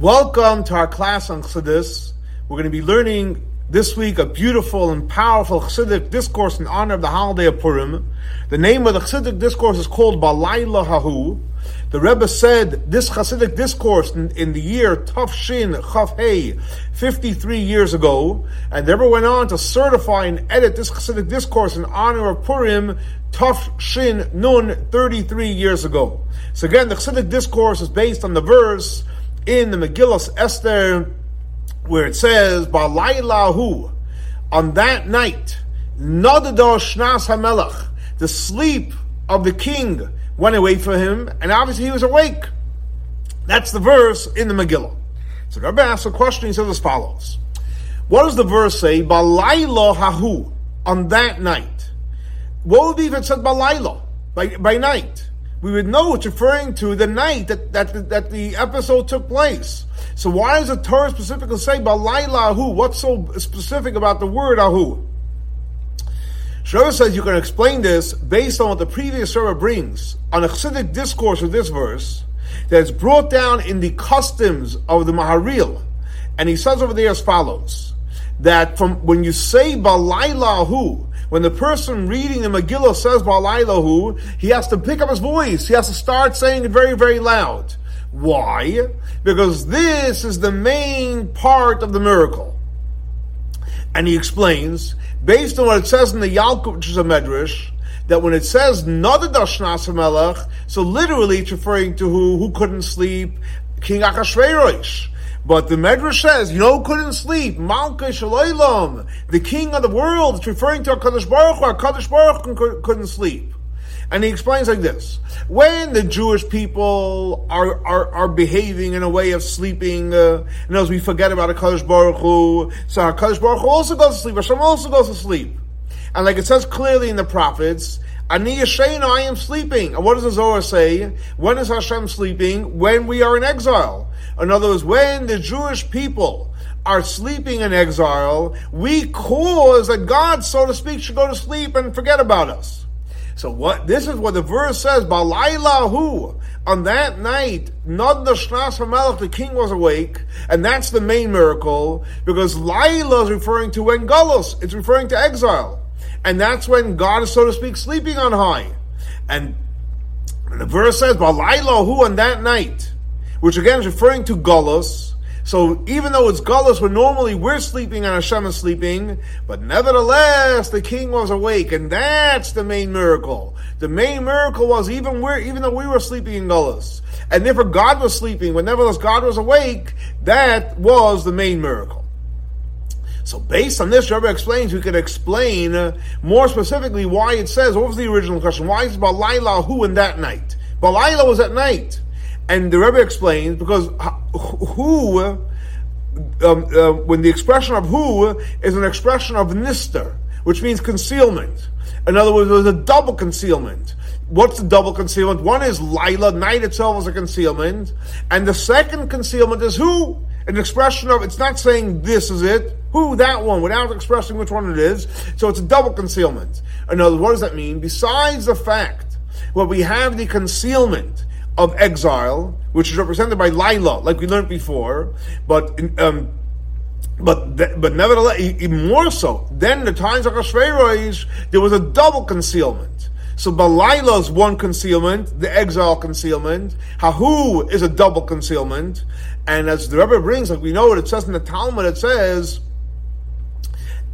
Welcome to our class on Chassidus. We're going to be learning this week a beautiful and powerful Chassidic discourse in honor of the holiday of Purim. The name of the Chassidic discourse is called Balayla Hahu. The Rebbe said this Chassidic discourse in, in the year Tafshin Chav Hey, 53 years ago, and the Rebbe went on to certify and edit this Chassidic discourse in honor of Purim Tafshin Nun, 33 years ago. So again, the Chassidic discourse is based on the verse in the Megillah Esther, where it says, Balaylahu, on that night, Nadado Shnas HaMelech, the sleep of the king went away from him, and obviously he was awake. That's the verse in the Megillah. So Rabbi asks a question, he says as follows. What does the verse say? Balayla hahu, on that night. What would be if it said balayla, by, by night? We would know it's referring to the night that, that, that the episode took place. So why does the Torah specifically say Balayla Ahu? What's so specific about the word Ahu? Shlomo says you can explain this based on what the previous Surah brings on a Chassidic discourse of this verse that's brought down in the customs of the Maharil. And he says over there as follows, that from when you say Balayla Ahu, when the person reading the Megillah says Balailahu, he has to pick up his voice. He has to start saying it very, very loud. Why? Because this is the main part of the miracle. And he explains, based on what it says in the Yalkut, which is a medrash, that when it says Nadadashnas Melech, so literally it's referring to who who couldn't sleep, King Achashverosh. But the Medrash says, you know, couldn't sleep. Malka Shalaylam, the king of the world. It's referring to HaKadosh Baruch Hu. HaKadosh Baruch Hu couldn't sleep. And he explains like this. When the Jewish people are, are, are behaving in a way of sleeping, uh, and as we forget about HaKadosh Baruch Hu, so HaKadosh Baruch Hu also goes to sleep. Hashem also goes to sleep. And like it says clearly in the prophets, Ani Yashayna, I am sleeping. And what does the Zohar say? When is Hashem sleeping? When we are in exile. In other words, when the Jewish people are sleeping in exile, we cause that God, so to speak, should go to sleep and forget about us. So what this is what the verse says, Balaylahu. On that night, Nad Shnas Melech, the king was awake, and that's the main miracle, because Laila is referring to when Gullus, it's referring to exile. And that's when God is, so to speak, sleeping on high. And the verse says, Balaylahu on that night which again is referring to Golos. So even though it's Golos, where normally we're sleeping and Hashem is sleeping, but nevertheless the king was awake, and that's the main miracle. The main miracle was even we even though we were sleeping in Golos, and therefore God was sleeping, but nevertheless God was awake, that was the main miracle. So based on this, Rebbe explains, we could explain uh, more specifically why it says, what was the original question? Why is Balayla who in that night? Balayla was at night. And the Rebbe explains because who, um, uh, when the expression of who is an expression of nister, which means concealment. In other words, there's a double concealment. What's the double concealment? One is Lila, night itself is a concealment, and the second concealment is who? An expression of, it's not saying this is it, who, that one, without expressing which one it is. So it's a double concealment. In other words, what does that mean? Besides the fact, well, we have the concealment, of exile, which is represented by Lila, like we learned before, but um, but but nevertheless, even more so. Then the times of Ashverosh, there was a double concealment. So Balila is one concealment, the exile concealment. Hahu is a double concealment, and as the Rebbe brings, like we know what it says in the Talmud, it says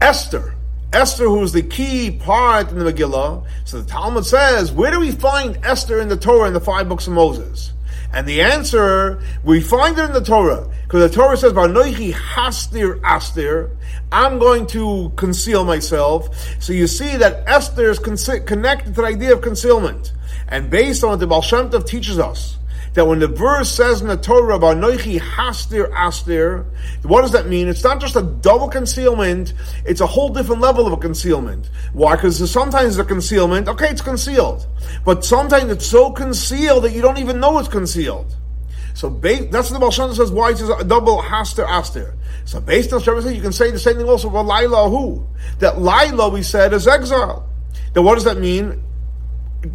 Esther Esther, who is the key part in the Megillah. So the Talmud says, where do we find Esther in the Torah in the five books of Moses? And the answer, we find it in the Torah. Because the Torah says, Vanoichi hastir astir. I'm going to conceal myself. So you see that Esther is con- connected to the idea of concealment. And based on what the Baal Shem Tov teaches us, that when the verse says in the Torah about Noichi Hastir Astir, what does that mean? It's not just a double concealment, it's a whole different level of a concealment. Why? Because sometimes the concealment, okay, it's concealed. But sometimes it's so concealed that you don't even know it's concealed. So that's what the Baal says, why it says a double Hastir Astir. So based on everything, you can say the same thing also about Laila who? That Laila, we said, is exile. Then what does that mean?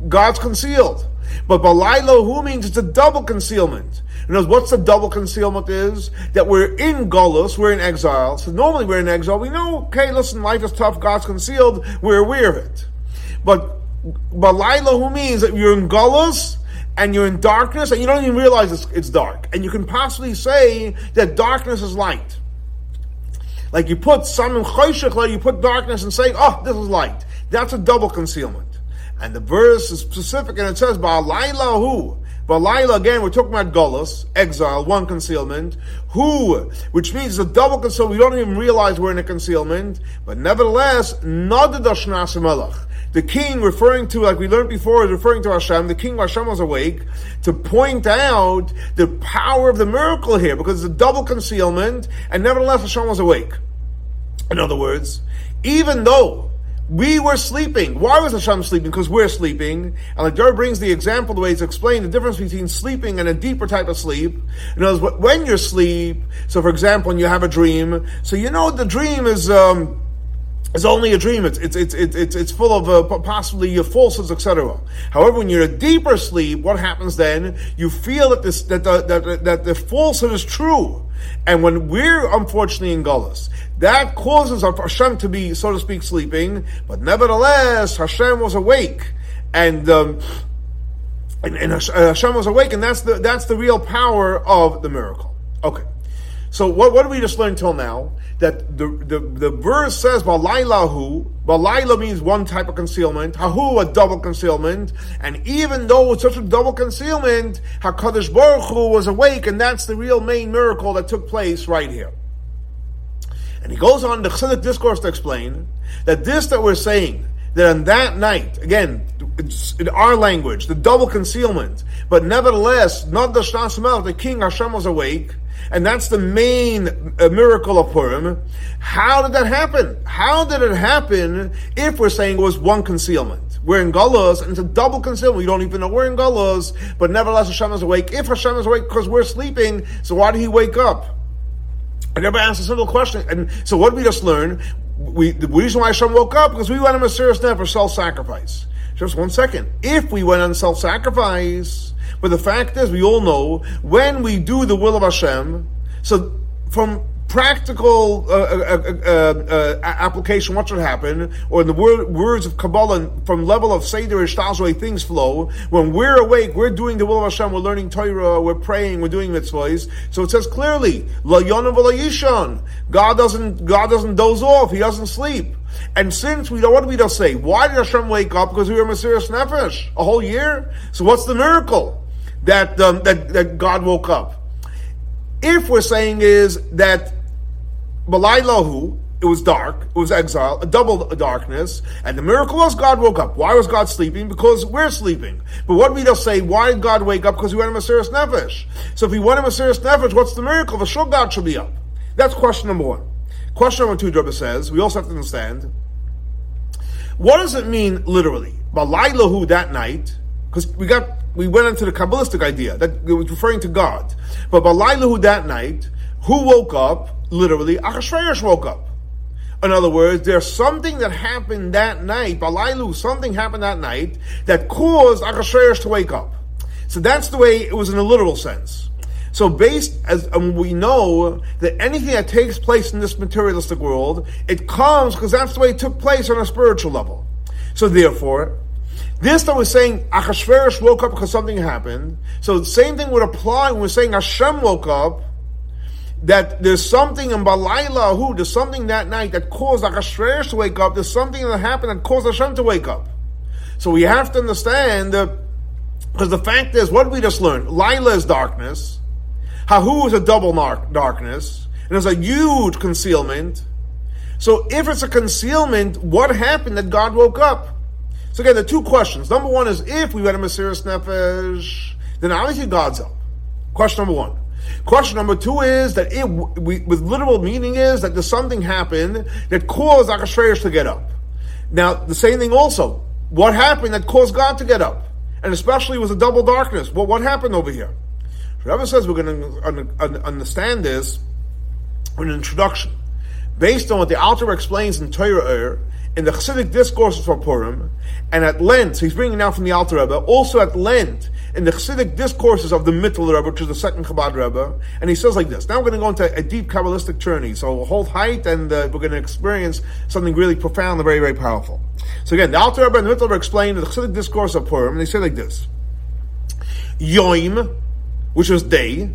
God's concealed. But balaylo who means it's a double concealment. Other words, what's the double concealment is? That we're in Golos, we're in exile. So normally we're in exile. We know, okay, listen, life is tough, God's concealed, we're aware of it. But Balayla, who means that you're in Golos, and you're in darkness and you don't even realize it's, it's dark. And you can possibly say that darkness is light. Like you put some in choshech, you put darkness and say, oh, this is light. That's a double concealment. And the verse is specific and it says, Ba'alayla hu. Ba'alayla, again, we're talking about Golos, exile, one concealment. Who, which means a double concealment. We don't even realize we're in a concealment. But nevertheless, nadadashnas melech. The king, referring to, like we learned before, is referring to Hashem. The king Hashem was awake to point out the power of the miracle here, because it's a double concealment, and nevertheless Hashem was awake. In other words, even though we were sleeping. Why was Hashem sleeping? Because we're sleeping. And like Dur brings the example, the way it's explained, the difference between sleeping and a deeper type of sleep. In other words, when you sleep, so for example, when you have a dream, so you know the dream is, um, it's only a dream. It's it's it's it's it's full of uh, possibly falsehoods, etc. However, when you're in a deeper sleep, what happens then? You feel that this that the that, that the falsehood is true, and when we're unfortunately in Gullus, that causes Hashem to be, so to speak, sleeping. But nevertheless, Hashem was awake, and. Um, and, and Hashem was awake, and that's the that's the real power of the miracle. Okay, so what what did we just learn till now? that the, the, the verse says Balailahu, Balaila means one type of concealment, Hahu a double concealment, and even though it's such a double concealment, HaKadosh Baruch Hu was awake, and that's the real main miracle that took place right here. And he goes on the Chassidic discourse to explain that this that we're saying, that on that night, again, in our language, the double concealment, but nevertheless, not the Shnas the king Hashem was awake, and that's the main uh, miracle of Purim. How did that happen? How did it happen if we're saying it was one concealment? We're in Galus, and it's a double concealment. We don't even know we're in Galus, but nevertheless Hashem is awake. If Hashem is awake because we're sleeping, so why did he wake up? I never asked a simple question. And so what did we just learn? We, the reason why Hashem woke up because we went on a serious step for self-sacrifice. Just one second. If we went on self-sacrifice, but the fact is, we all know when we do the will of Hashem. So from practical uh, uh, uh, uh application, what should happen, or in the word, words of Kabbalah, from level of Seder way things flow, when we're awake, we're doing the will of Hashem, we're learning Torah, we're praying, we're doing mitzvahs. So it says clearly, La Yonah God doesn't, God doesn't doze off, He doesn't sleep. And since we don't, what do we just say? Why did Hashem wake up? Because we were Mesiris Nefesh a whole year? So what's the miracle? that, um, that, that God woke up. If we're saying is that Balailahu, it was dark, it was exile, a double darkness, and the miracle was God woke up. Why was God sleeping? Because we're sleeping. But what we just say, why did God wake up? Because we went Mesiris Nefesh. So if we went a Mesiris Nefesh, what's the miracle? The sure God should be up. That's question number one. Question number two, Drubba says, we also have to understand, what does it mean literally? Balailahu that night, because we got we went into the Kabbalistic idea that it was referring to God. But Balailahu that night, who woke up? Literally, Achashverosh woke up. In other words, there's something that happened that night, Balailu, something happened that night that caused Achashverosh to wake up. So that's the way it was in a literal sense. So based as um, we know that anything that takes place in this materialistic world, it comes because that's the way it took place on a spiritual level. So therefore, this that we're saying Achashverosh woke up because something happened. So the same thing would apply when we're saying Hashem woke up. That there's something in Balayla who there's something that night that caused Achashverosh to wake up. There's something that happened that caused Hashem to wake up. So we have to understand because the fact is, what we just learned? Lila is darkness. Hahu is a double darkness. And there's a huge concealment. So if it's a concealment, what happened that God woke up? So again, the two questions. Number one is if we had a Mesiris Nefesh, then obviously God's up. Question number one. Question number two is that it, we, with literal meaning is that there's something happened that caused Achashverosh to get up. Now, the same thing also. What happened that caused God to get up? And especially with a double darkness. Well, what happened over here? Whoever says we're going to understand this with an introduction. Based on what the Alter explains in Torah in the Chassidic discourses for Purim, and at length, so he's bringing now from the Alter Rebbe, also at length, in the Chassidic discourses of the Mittler Rebbe, which is the second Chabad Rebbe, and he says like this. Now we're going to go into a deep Kabbalistic journey, so hold height, and uh, we're going to experience something really profound and very, very powerful. So again, the Alter Rebbe and the Mittler Rebbe explain the Chassidic discourse of Purim, and they say like this. Yoim, which is day,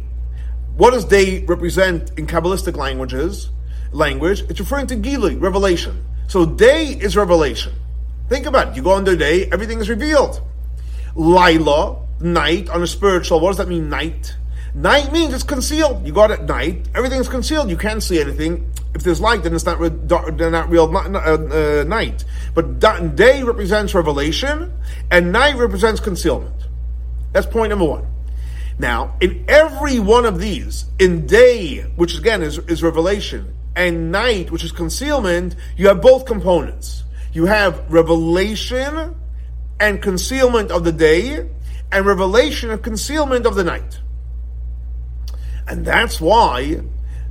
what does day represent in Kabbalistic languages? Language, it's referring to Gili, revelation. So day is revelation. Think about it. You go the day, everything is revealed. Lila, night, on a spiritual, what does that mean, night? Night means it's concealed. You got at night, everything's concealed. You can't see anything. If there's light, then it's not, re- dark, not real uh, uh, night. But day represents revelation, and night represents concealment. That's point number one. Now, in every one of these, in day, which again is, is revelation, and night, which is concealment, you have both components. You have revelation and concealment of the day, and revelation and concealment of the night. And that's why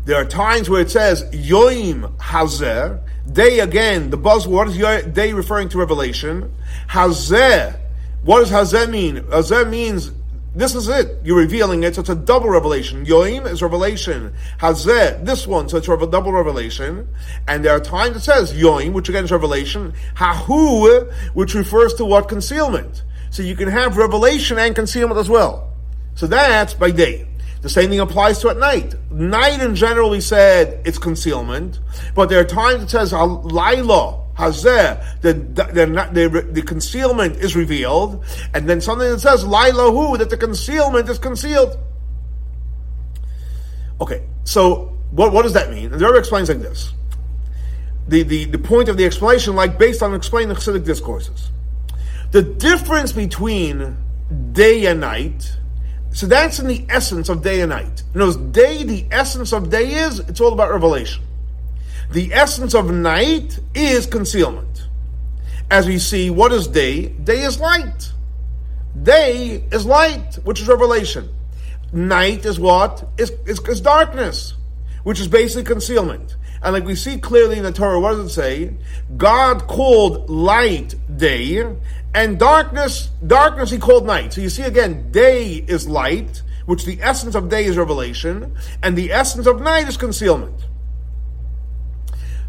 there are times where it says Yoim Hazer, day again, the buzzword is day referring to revelation. Hazer, what does Hazer mean? Hazer means this is it. You're revealing it, so it's a double revelation. Yoim is revelation. Hazeh, this one, so it's a double revelation. And there are times it says Yoim, which again is revelation. Hahu, which refers to what? Concealment. So you can have revelation and concealment as well. So that's by day. The same thing applies to at night. Night in general, we said it's concealment, but there are times it says Laila, Hazeh, the, the, the, the, concealment is revealed, and then something that says Lailahu, that the concealment is concealed. Okay, so what, what does that mean? And the Rebbe explains like this. The, the, the point of the explanation, like based on explaining the Chassidic discourses. The difference between day and night, so that's in the essence of day and night. You know, day, the essence of day is, it's all about revelation. The essence of night is concealment. As we see, what is day? Day is light. Day is light, which is revelation. Night is what? Is, is, is darkness, which is basically concealment. And like we see clearly in the Torah, what does it say? God called light day, and darkness, darkness he called night. So you see again, day is light, which the essence of day is revelation, and the essence of night is concealment.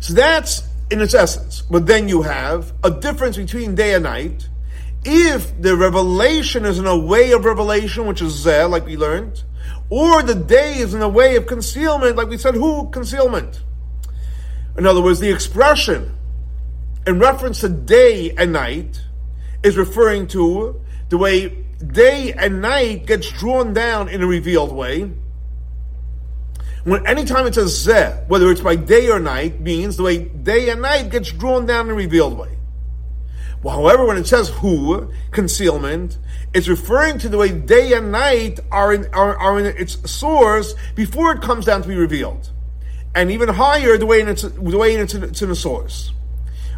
So that's in its essence. But then you have a difference between day and night. If the revelation is in a way of revelation, which is Zeh, like we learned, or the day is in a way of concealment, like we said, who concealment? In other words, the expression in reference to day and night is referring to the way day and night gets drawn down in a revealed way, when anytime it says zeh, whether it's by day or night, means the way day and night gets drawn down and revealed way. Well, however, when it says hu, concealment, it's referring to the way day and night are in, are, are in its source before it comes down to be revealed. And even higher, the way in its, the way in its, it's in the source.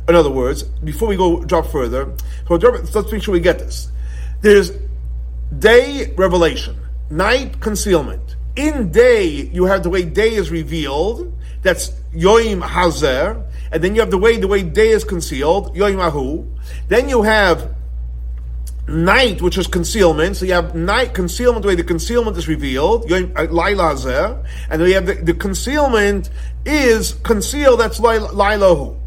In other words, before we go drop further, so let's make sure we get this. There's day revelation, night concealment in day, you have the way day is revealed. That's Yoim Hazer. And then you have the way the way day is concealed, Yoim Ahu. Then you have night, which is concealment. So you have night concealment, the way the concealment is revealed, uh, Laila Hazer. And then you have the, the concealment is concealed, that's Lailahu.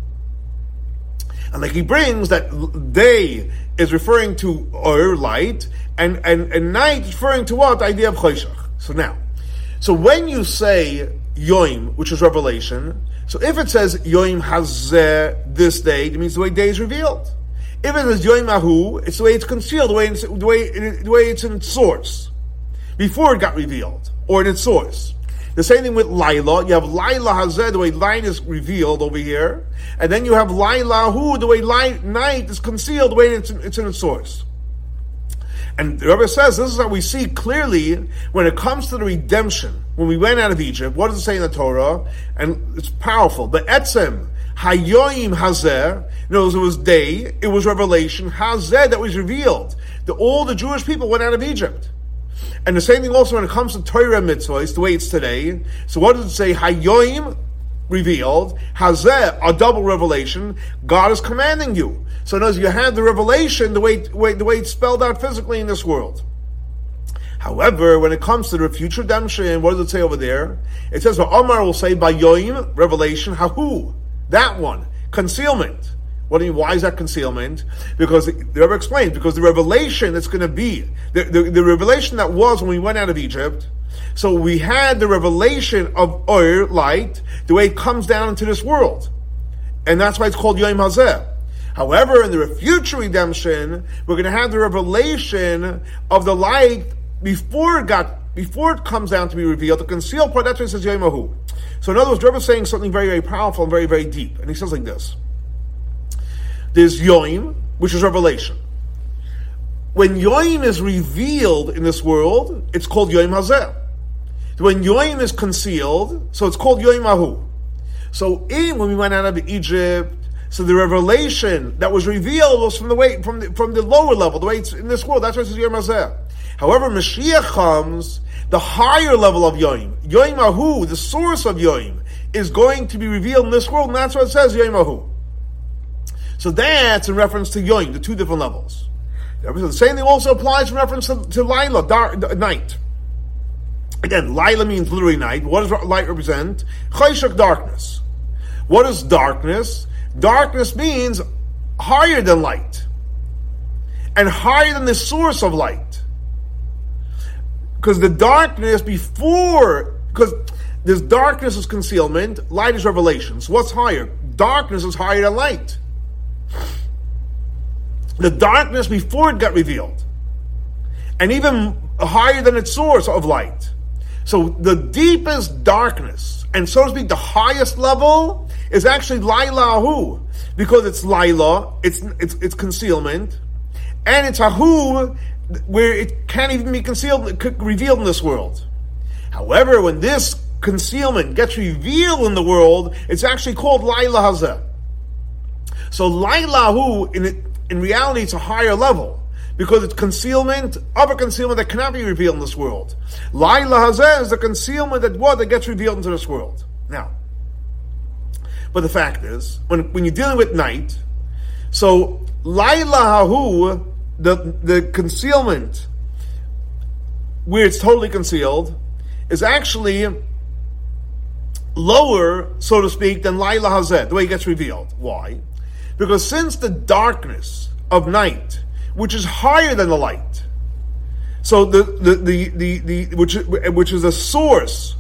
And like he brings that day is referring to or light, and, and, and night referring to what? The idea of Choshech. So now, so when you say Yoim, which is revelation, so if it says Yoim Hazeh uh, this day, it means the way day is revealed. If it says Yoim Ahu, it's the way it's concealed, the way it's, the way, the way it's in its source. Before it got revealed, or in its source. The same thing with Laila. You have Laila Hazeh, uh, the way light is revealed over here. And then you have Laila Hu, the way light, night is concealed, the way it's in, it's in its source. And the Rebbe says this is how we see clearly when it comes to the redemption. When we went out of Egypt, what does it say in the Torah? And it's powerful. But etzem hayoim hazer. knows it was day. It was revelation hazer that was revealed. That all the Jewish people went out of Egypt. And the same thing also when it comes to Torah mitzvahs, the way it's today. So what does it say? Hayoim revealed. Hazeh, a double revelation. God is commanding you. So as you have the revelation, the way, the way it's spelled out physically in this world. However, when it comes to the future redemption, what does it say over there? It says, Omar will say by Yoim, revelation, Hahu, that one, concealment. What do you, why is that concealment? Because the Rebbe explains, because the revelation that's going to be, the, the, the, revelation that was when we went out of Egypt, so we had the revelation of Oir, light, the way it comes down into this world. And that's why it's called Yom Hazeh. However, in the future redemption, we're going to have the revelation of the light before it got, before it comes down to be revealed, the concealed part, that's why it says Yom Hahu. So in other words, Rebbe is saying something very, very powerful and very, very deep. And he says like this. There's Yoim, which is revelation. When Yoim is revealed in this world, it's called Yoim Hazeh. When Yoim is concealed, so it's called Yoim Ahu. So in, when we went out of Egypt, so the revelation that was revealed was from the way from the, from the lower level, the way it's in this world. That's why it says Yom Hazeh. However, Mashiach comes, the higher level of Yoim, Yoim Ahu, the source of Yoim, is going to be revealed in this world, and that's what it says Yoim Ahu. So that's in reference to Yoim, the two different levels. The same thing also applies in reference to, to Lila, dark, night. Again, Lila means literally night. What does light represent? Chayshak, darkness. What is darkness? Darkness means higher than light. And higher than the source of light. Because the darkness before, because this darkness is concealment, light is revelation. So what's higher? Darkness is higher than light the darkness before it got revealed, and even higher than its source of light. So the deepest darkness, and so to speak, the highest level is actually Lailahu, because it's Laila, it's, it's, it's concealment, and it's Ahu, where it can't even be concealed, revealed in this world. However, when this concealment gets revealed in the world, it's actually called Laila Hazeh. So Lailahu, in, in reality, it's a higher level because it's concealment of a concealment that cannot be revealed in this world. Laila Hazeh is the concealment that what that gets revealed into this world. Now, but the fact is, when, when you're dealing with night, so Laila Hahu, the, the concealment where it's totally concealed, is actually lower, so to speak, than Laila Hazeh, the way it gets revealed. Why? Because since the darkness of night, which is higher than the light, so the, the, the, the, the which, which is the source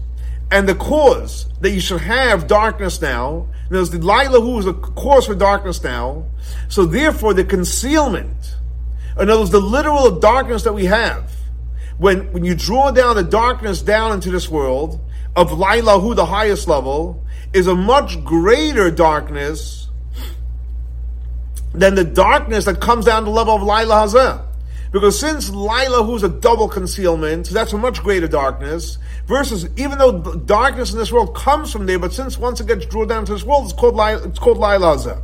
and the cause that you should have darkness now, there's the Lila who is the cause for darkness now, so therefore the concealment, in other words, the literal darkness that we have, when, when you draw down the darkness down into this world, of Lila who the highest level, is a much greater darkness than the darkness that comes down to the level of Laila Hazeh. Because since Laila, who's a double concealment, that's a much greater darkness, versus even though darkness in this world comes from there, but since once it gets drawn down to this world, it's called Laila, it's called Laila Hazeh.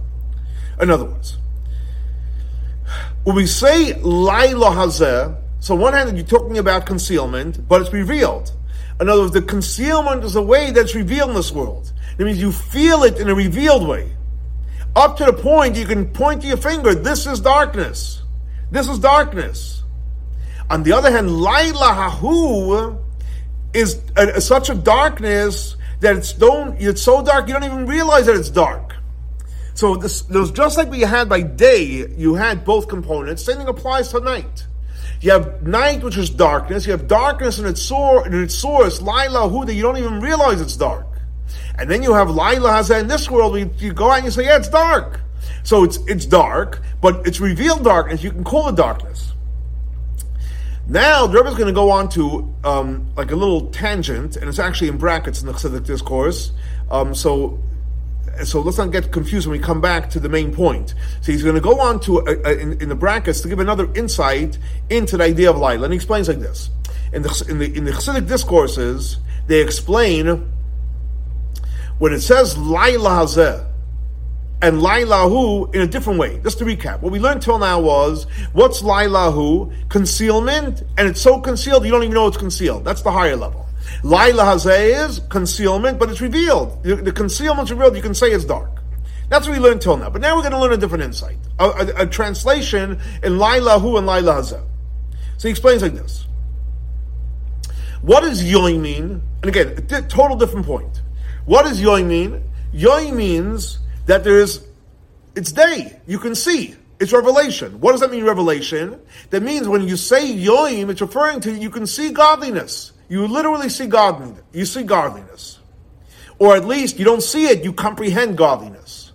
In other words, when we say Laila Hazeh, so on one hand you're talking about concealment, but it's revealed. In other words, the concealment is a way that's revealed in this world. It means you feel it in a revealed way up to the point you can point to your finger, this is darkness. This is darkness. On the other hand, Laila Hahu is a, a, such a darkness that it's don't it's so dark you don't even realize that it's dark. So this, there's just like we had by day, you had both components. Same thing applies to night. You have night, which is darkness. You have darkness in its, sor- in its source, Laila Hu, that you don't even realize it's dark. And then you have Laila Hazeh in this world, you, go out and you say, yeah, it's dark. So it's, it's dark, but it's revealed darkness. You can call it darkness. Now, the is going to go on to um, like a little tangent, and it's actually in brackets in the Chassidic discourse. Um, so, so let's not get confused when we come back to the main point. So he's going to go on to a, a, in, in, the brackets to give another insight into the idea of Laila, and he explains like this: in the in the in the Chassidic discourses, they explain when it says Laila Hazeh and Lailahu in a different way. Just to recap, what we learned till now was what's Lailahu? Concealment, and it's so concealed you don't even know it's concealed. That's the higher level. Laila Hazeh is concealment, but it's revealed. The, concealment's revealed, you can say it's dark. That's what we learned till now. But now we're going to learn a different insight. A, a, a translation in Lailahu and Laila Hazeh. So he explains like this. What does yoim mean? And again, a total different point. What does yoim mean? Yoim means that there is, it's day. You can see. It's revelation. What does that mean, revelation? That means when you say yoim, it's referring to you can see godliness. You literally see godliness. You see godliness. Or at least you don't see it, you comprehend godliness.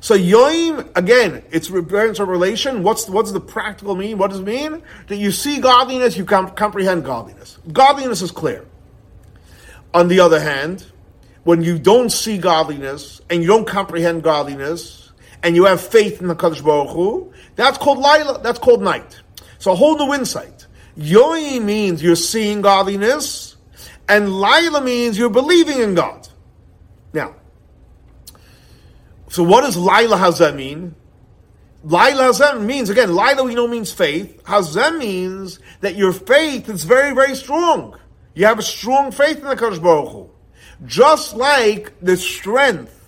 So yoim, again, it's referring to relation. What's, what's the practical mean? What does it mean? That you see godliness, you com- comprehend godliness. Godliness is clear. On the other hand, when you don't see godliness and you don't comprehend godliness and you have faith in the Kadosh Baruch Hu, that's called Laila, that's called night. So a whole new insight. Yoi means you're seeing godliness, and Laila means you're believing in God. Now, so what does Laila Hazeh mean? Laila Hazeh means, again, Laila we know means faith. Hazeh means that your faith is very, very strong. You have a strong faith in the Kadosh Baruch Hu. Just like the strength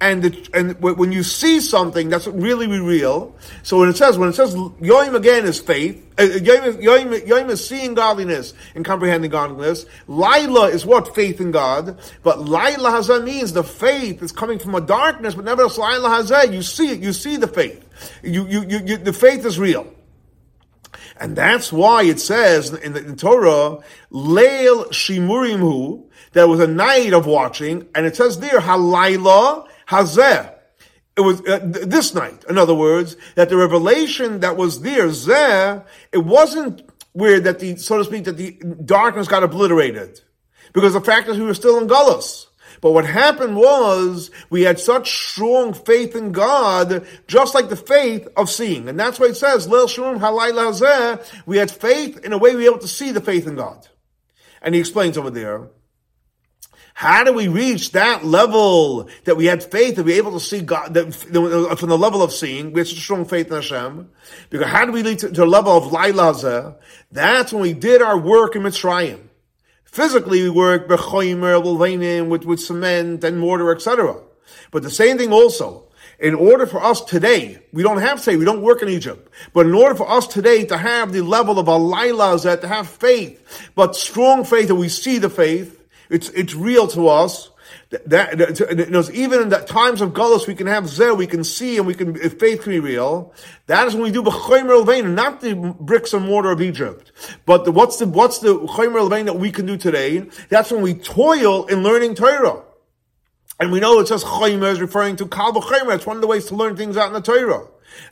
and the, and when you see something that's really real. So when it says when it says yoim again is faith, uh, yoim, yoim, yoim is seeing godliness and comprehending godliness. Laila is what faith in God, but Laila Hazeh means the faith is coming from a darkness, but nevertheless Laila Hazeh you see it, you see the faith. You, you, you, you the faith is real. And that's why it says in the in Torah, Leil Shimurimhu, there was a night of watching, and it says there, Halayla Hazeh. It was uh, this night, in other words, that the revelation that was there, Zeh, it wasn't where that the, so to speak, that the darkness got obliterated. Because the fact is we were still in Gullus. But what happened was we had such strong faith in God, just like the faith of seeing. And that's why it says, Lil Shurim Halai we had faith in a way we were able to see the faith in God. And he explains over there, how do we reach that level that we had faith that we able to see God that, from the level of seeing? We had such strong faith in Hashem. Because how do we reach to, to a level of Laila That's when we did our work in Mitzrayim. Physically, we work with, with cement and mortar, etc. But the same thing also. In order for us today, we don't have say we don't work in Egypt, but in order for us today to have the level of a Laila to have faith, but strong faith that we see the faith, it's, it's real to us. That, that, knows, even in the times of Gullus, we can have Zeh, we can see, and we can, if faith can be real. That is when we do B'chaymer Elvein, not the bricks and mortar of Egypt. But the, what's the, what's the Chaymer Elvein that we can do today? That's when we toil in learning Torah. And we know it says Chaymer is referring to Kal B'chaymer. It's one of the ways to learn things out in the Torah.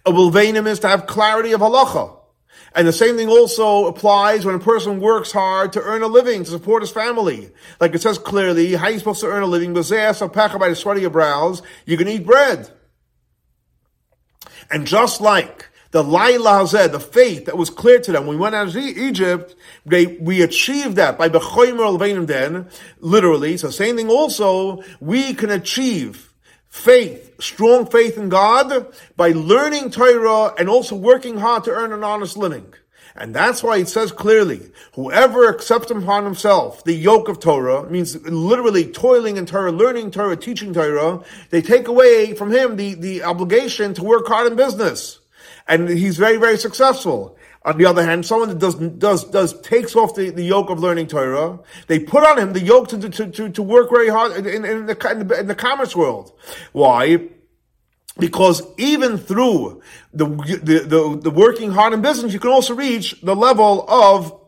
A Wilveinim is to have clarity of halacha. And the same thing also applies when a person works hard to earn a living, to support his family. Like it says clearly, how are you supposed to earn a living? By the sweat of your brows, you can eat bread. And just like the Laila Hazeh, the faith that was clear to them when we went out of Egypt, they, we achieved that by Bechoymer then, literally. So same thing also, we can achieve faith, strong faith in God by learning Torah and also working hard to earn an honest living. And that's why it says clearly, whoever accepts upon himself the yoke of Torah, means literally toiling in Torah, learning Torah, teaching Torah, they take away from him the, the obligation to work hard in business. And he's very, very successful. On the other hand, someone that does does does takes off the, the yoke of learning Torah, they put on him the yoke to to to, to work very hard in, in, the, in, the, in the commerce world. Why? Because even through the, the, the, the, working hard in business, you can also reach the level of,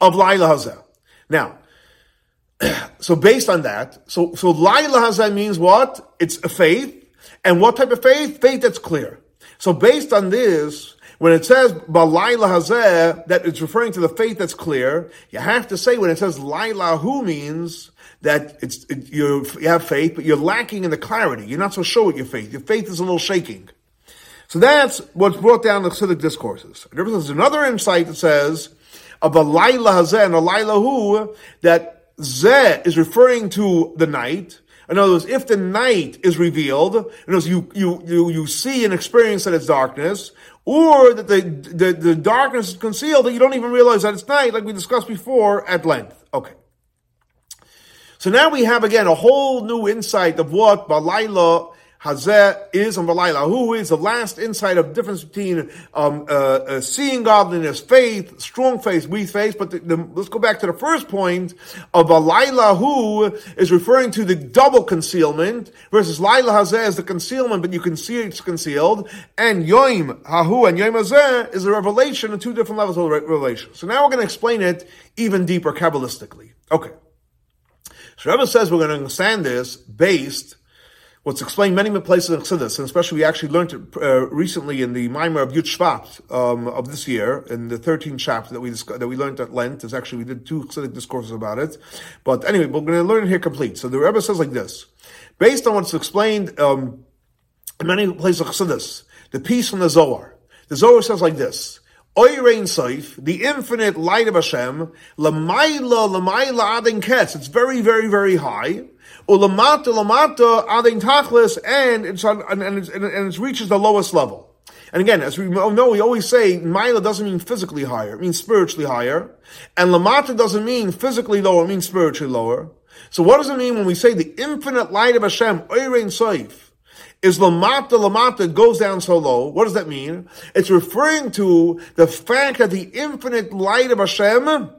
of Laila Hazeh. Now, so based on that, so, so Laila Hazeh means what? It's a faith. And what type of faith? Faith that's clear. So based on this, when it says Balayla Hazeh, that it's referring to the faith that's clear, you have to say when it says Laila who means that it's it, you have faith, but you're lacking in the clarity. You're not so sure with your faith. Your faith is a little shaking. So that's what's brought down the Chassidic discourses. There's another insight that says of a Laila Hazeh and a Laila who that Zeh is referring to the night, in other words, if the night is revealed, in other words, you, you, you, you see and experience that it's darkness, or that the, the, the darkness is concealed that you don't even realize that it's night, like we discussed before at length. Okay. So now we have again a whole new insight of what Balayla Hazeh is and Valayla. Who is the last insight of difference between um, uh, uh, seeing godliness, faith, strong faith, weak faith. But the, the, let's go back to the first point of Valayla. Who is referring to the double concealment versus Laila Hazeh is the concealment, but you can see it's concealed. And Yoim Hahu and Yoim Hazeh is a revelation, two different levels of revelation. So now we're going to explain it even deeper kabbalistically. Okay. So Rebbe says we're going to understand this based what's explained many places in Chassidus, and especially we actually learned it uh, recently in the Maimer of Yud Shvat um, of this year, in the 13th chapter that we that we learned at Lent. Is actually we did two Chassidic discourses about it, but anyway, we're going to learn it here complete. So the Rebbe says like this, based on what's explained um, in many places of Chassidus, the piece from the Zohar. The Zohar says like this. Oirein Saif, the infinite light of Hashem, Lamaila, Lamaila Adin Ketz. It's very, very, very high. Ulamata, Lamata Adin Tachlis, and it's on, and, and, it's, and it reaches the lowest level. And again, as we know, we always say Maila doesn't mean physically higher, it means spiritually higher. And Lamata doesn't mean physically lower, it means spiritually lower. So what does it mean when we say the infinite light of Hashem, Oirein Saif? Is lamata lamata goes down so low. What does that mean? It's referring to the fact that the infinite light of Hashem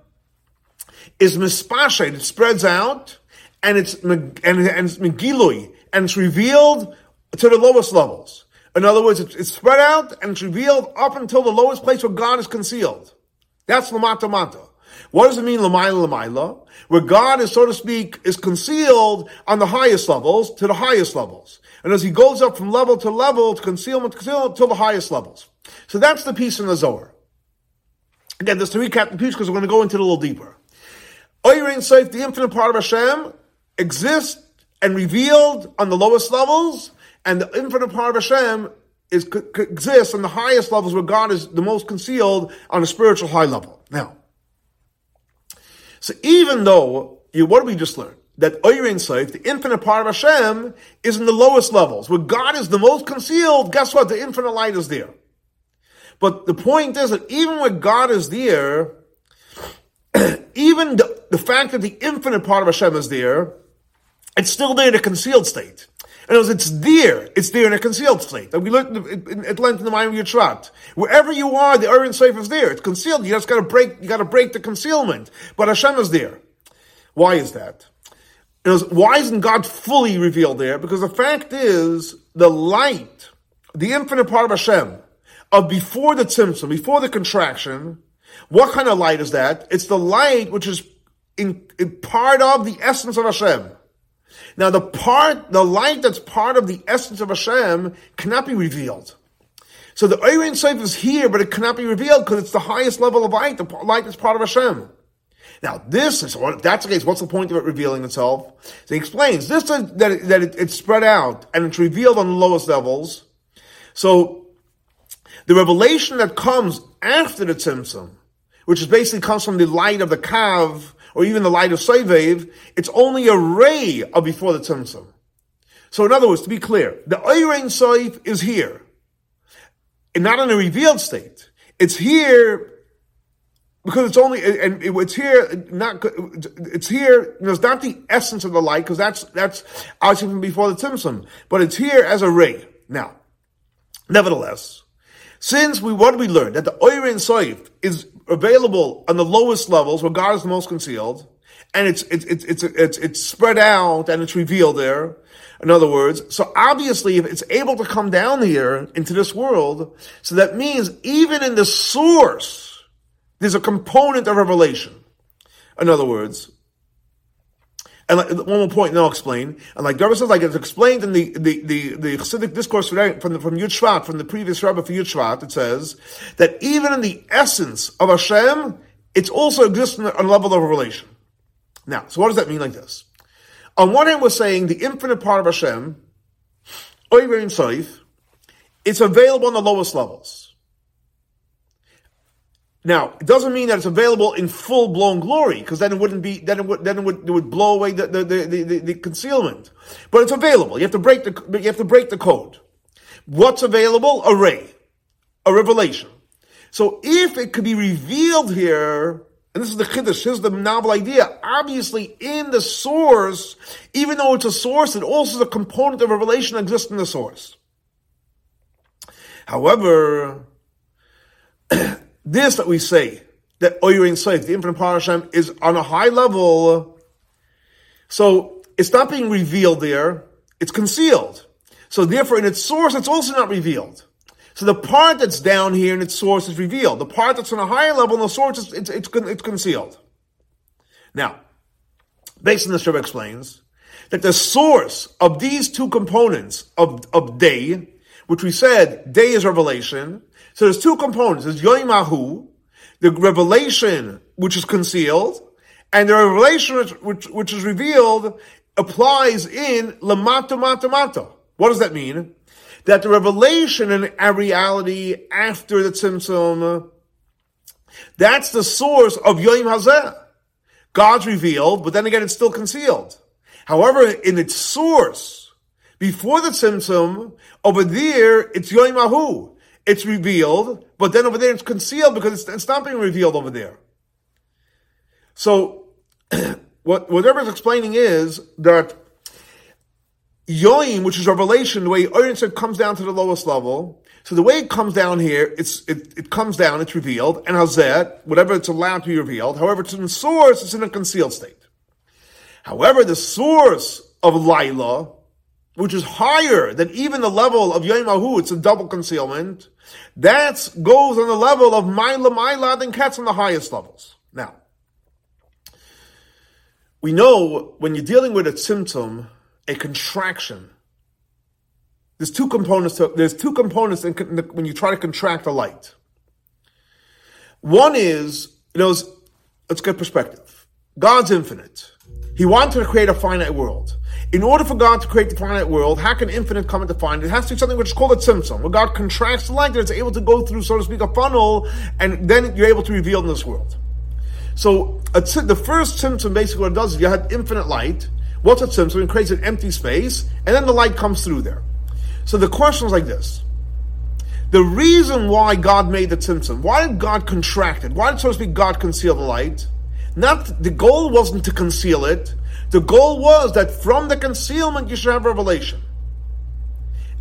is mispashed. It spreads out and it's and, and it's megilui and it's revealed to the lowest levels. In other words, it's, spread out and it's revealed up until the lowest place where God is concealed. That's lamata mata. What does it mean, Lamaila Lamaila? Where God is, so to speak, is concealed on the highest levels to the highest levels. And as he goes up from level to level, to concealment to concealment, the highest levels. So that's the piece in the Zohar. Again, just to recap the piece because we're going to go into it a little deeper. Oyrein Seif, the infinite part of Hashem, exists and revealed on the lowest levels, and the infinite part of Hashem is, exists on the highest levels where God is the most concealed on a spiritual high level. Now, so even though, you, what did we just learn? That Oyrin Seif, the infinite part of Hashem, is in the lowest levels. Where God is the most concealed, guess what? The infinite light is there. But the point is that even when God is there, even the, the fact that the infinite part of Hashem is there, it's still there in a concealed state. Other words, it's there. It's there in a concealed state. And we learned at length in the mind of your Yitzhak. Wherever you are, the Oyrin Seif is there. It's concealed. You just gotta break, you gotta break the concealment. But Hashem is there. Why is that? Why isn't God fully revealed there? Because the fact is, the light, the infinite part of Hashem, of before the tzimtzum, before the contraction, what kind of light is that? It's the light which is in, in part of the essence of Hashem. Now the part, the light that's part of the essence of Hashem cannot be revealed. So the Eirin Seif is here, but it cannot be revealed because it's the highest level of light, the light that's part of Hashem. Now this is, if that's the case, what's the point of it revealing itself? So he explains, this is that, it, that it, it's spread out and it's revealed on the lowest levels. So the revelation that comes after the Tzimtzum, which is basically comes from the light of the Kav, or even the light of Sevev, it's only a ray of before the Tzimtzum. So in other words, to be clear, the Eirein Seif is here. And not in a revealed state. It's here because it's only and it's here not it's here you know, it's not the essence of the light because that's that's obviously from before the Tzimtzum, but it's here as a ray. Now, nevertheless, since we what we learned that the Oirin Soif is available on the lowest levels where God is the most concealed, and it's it's it's it's it's, it's spread out and it's revealed there. In other words, so obviously if it's able to come down here into this world, so that means even in the source, there's a component of revelation. In other words, and like, one more point, and I'll explain. And like Darba says, like it's explained in the the the, the Chassidic discourse from the, from Yud Shvat, from the previous Rebbe for Yud Shvat, it says that even in the essence of Hashem, it's also exists on a level of relation. Now, so what does that mean like this? On one hand, we're saying the infinite part of Hashem, Oyverim Saif, it's available on the lowest levels. Now, it doesn't mean that it's available in full blown glory, because then it wouldn't be, then it would, then it would, it would blow away the, the, the, the, the concealment. But it's available. You have to break the, you have to break the code. What's available? A ray. A revelation. So if it could be revealed here, and this is the chiddush, here's the novel idea. Obviously, in the source, even though it's a source, it also is a component of a relation that exists in the source. However, this that we say, that oh, Oyrin Seif, the infinite power of Hashem, is on a high level, so it's not being revealed there, it's concealed. So therefore, in its source, it's also not revealed. So the part that's down here in its source is revealed. The part that's on a higher level in the source, is, it's, it's, it's concealed. Now, based on this, Rebbe explains that the source of these two components of, of day, which we said day is revelation, so there's two components. There's Yoim Mahu, the revelation which is concealed, and the revelation which, which, which is revealed applies in Lamata Mata Mata. What does that mean? that the revelation and reality after the Tzimtzum, that's the source of Yoim Hazeh. God's revealed, but then again, it's still concealed. However, in its source, before the Tzimtzum, over there, it's Yoim Ahu. It's revealed, but then over there it's concealed because it's, it's not being revealed over there. So, what, what Rebbe is explaining is that Yoim, which is revelation, the way Orin said comes down to the lowest level. So the way it comes down here, it's it, it comes down, it's revealed, and Hazet, whatever it's allowed to be revealed. However, it's in the source, it's in a concealed state. However, the source of Laila, which is higher than even the level of Yom Ahu, it's a double concealment, that goes on the level of Maila Maila and Ketz on the highest levels. Now, we know when you're dealing with a tzimtzum, a contraction. There's two components to, there's two components in, when you try to contract a light. One is, you know, let's get perspective. God's infinite. He wanted to create a finite world. In order for God to create the finite world, how can infinite come into finite? It has to be something which is called a tzimtzum, where God contracts the light that it's able to go through, so to speak, a funnel, and then you're able to reveal in this world. So the first tzimtzum basically what it does is you had infinite light, What's a tzimtzum? It creates an empty space, and then the light comes through there. So the question is like this. The reason why God made the tzimtzum, why did God contract it? Why did, so to speak, God conceal the light? Not, the goal wasn't to conceal it. The goal was that from the concealment you should have revelation.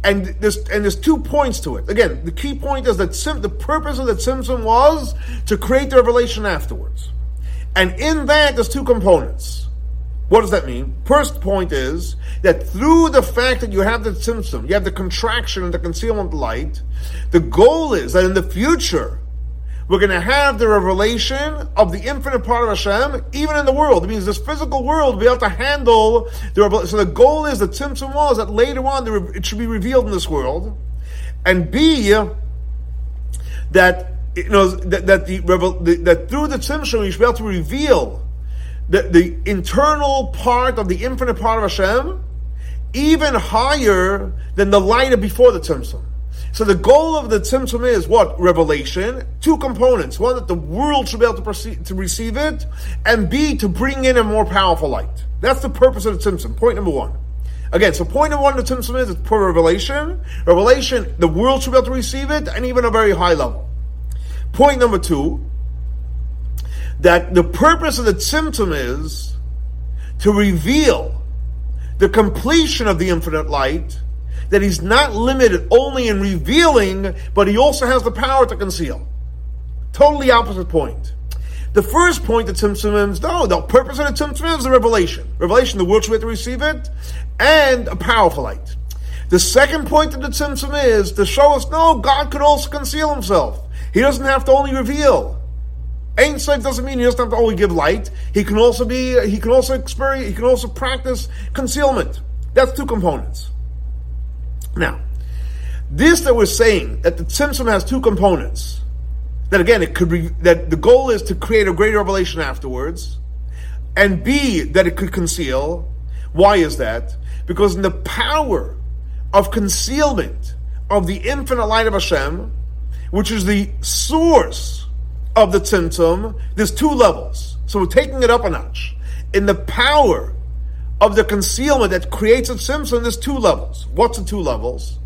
And there's, and there's two points to it. Again, the key point is that sim, the purpose of the tzimtzum was to create the revelation afterwards. And in that, there's two components. What does that mean? First point is that through the fact that you have the tzimtzum, you have the contraction and the concealment light, the goal is that in the future, we're going to have the revelation of the infinite part of Hashem, even in the world. It means this physical world be able to handle the revelation. So the goal is, the tzimtzum was that later on it should be revealed in this world. And B, that, you know, that, that the, that through the tzimtzum, you should be able to reveal the, the internal part of the infinite part of Hashem even higher than the light of before the Tzimtzum. So the goal of the Tzimtzum is what? Revelation. Two components. One, that the world should be able to, perceive, to receive it, and B, to bring in a more powerful light. That's the purpose of the Tzimtzum. Point number one. Again, so point number one of the Tzimtzum is it's for revelation. Revelation, the world should be able to receive it, and even a very high level. Point number two, that the purpose of the tzimtzum is to reveal the completion of the infinite light, that he's not limited only in revealing, but he also has the power to conceal. Totally opposite point. The first point that Tzimtzum no, the purpose of the Tzimtzum is the revelation. Revelation, the world should to receive it, and a powerful light. The second point of the Tzimtzum is to show us, no, God could also conceal himself. He doesn't have to only reveal. Ein Sof doesn't mean he doesn't have to only give light. He can also be, he can also experience, he can also practice concealment. That's two components. Now, this that we're saying that the Tzimtzum has two components. That again, it could be that the goal is to create a greater revelation afterwards, and B that it could conceal. Why is that? Because in the power of concealment of the infinite light of Hashem, which is the source of the tzimtzum, there's two levels. So we're taking it up a notch. In the power of the concealment that creates a tzimtzum, there's two levels. What's the two levels?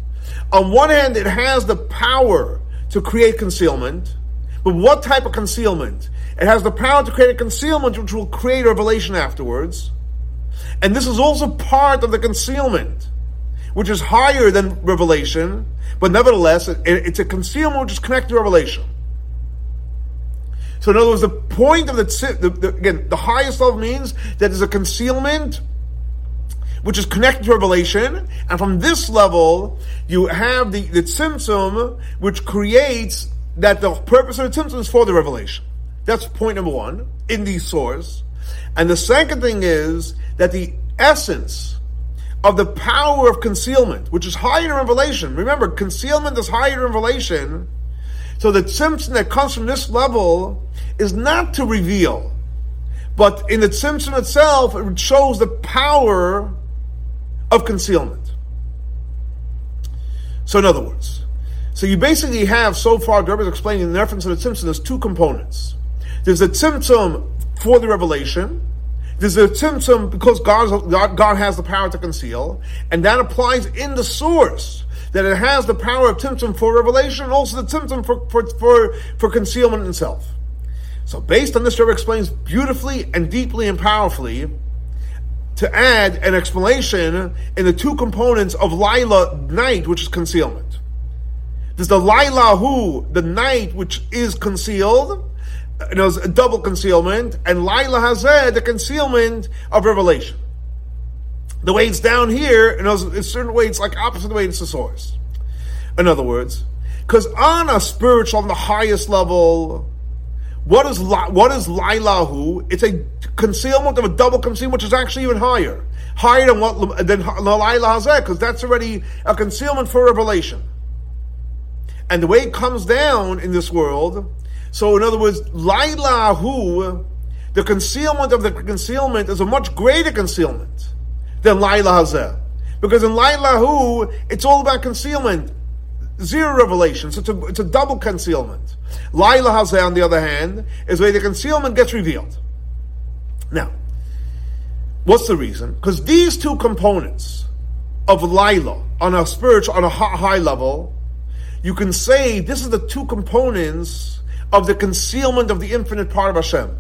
On one hand, it has the power to create concealment, but what type of concealment? It has the power to create a concealment which will create revelation afterwards. And this is also part of the concealment, which is higher than revelation, but nevertheless, it, it's a concealment which is connected to revelation. So in other words, the point of the, the, the again, the highest level means that there's a concealment which is connected to revelation, and from this level, you have the, the tzimtzum, which creates that the purpose of the tzimtzum is for the revelation. That's point number one in the source. And the second thing is that the essence of the power of concealment, which is higher in revelation. Remember, concealment is higher in revelation. So the tzimtzum that comes from this level is not to reveal, but in the tzimtzum itself, it shows the power of concealment. So, in other words, so you basically have so far, is explaining in the reference to the tzimtzum, there's two components. There's a tzimtzum for the revelation. There's a tzimtzum because God, God, God has the power to conceal, and that applies in the source that it has the power of tzimtzum for revelation, and also the tzimtzum for, for, for, for concealment itself. So based on this, Rebbe explains beautifully and deeply and powerfully to add an explanation in the two components of Lila night, which is concealment. There's the Lila who, the night which is concealed, it was a double concealment, and Laila Hazeh, the concealment of revelation. The way it's down here, in a certain way, it's like opposite the way it's the source. In other words, because on a spiritual, on the highest level, what is what is Lailahu? It's a concealment of a double concealment, which is actually even higher, higher than what than Laila because that's already a concealment for revelation. And the way it comes down in this world, so in other words, Lailahu, the concealment of the concealment is a much greater concealment than Laila Because in Lailahu, it's all about concealment. Zero revelation. So it's a, it's a double concealment. Laila Hazeh, on the other hand, is where the concealment gets revealed. Now, what's the reason? Because these two components of Laila on a spiritual, on a high level, you can say this is the two components of the concealment of the infinite part of Hashem.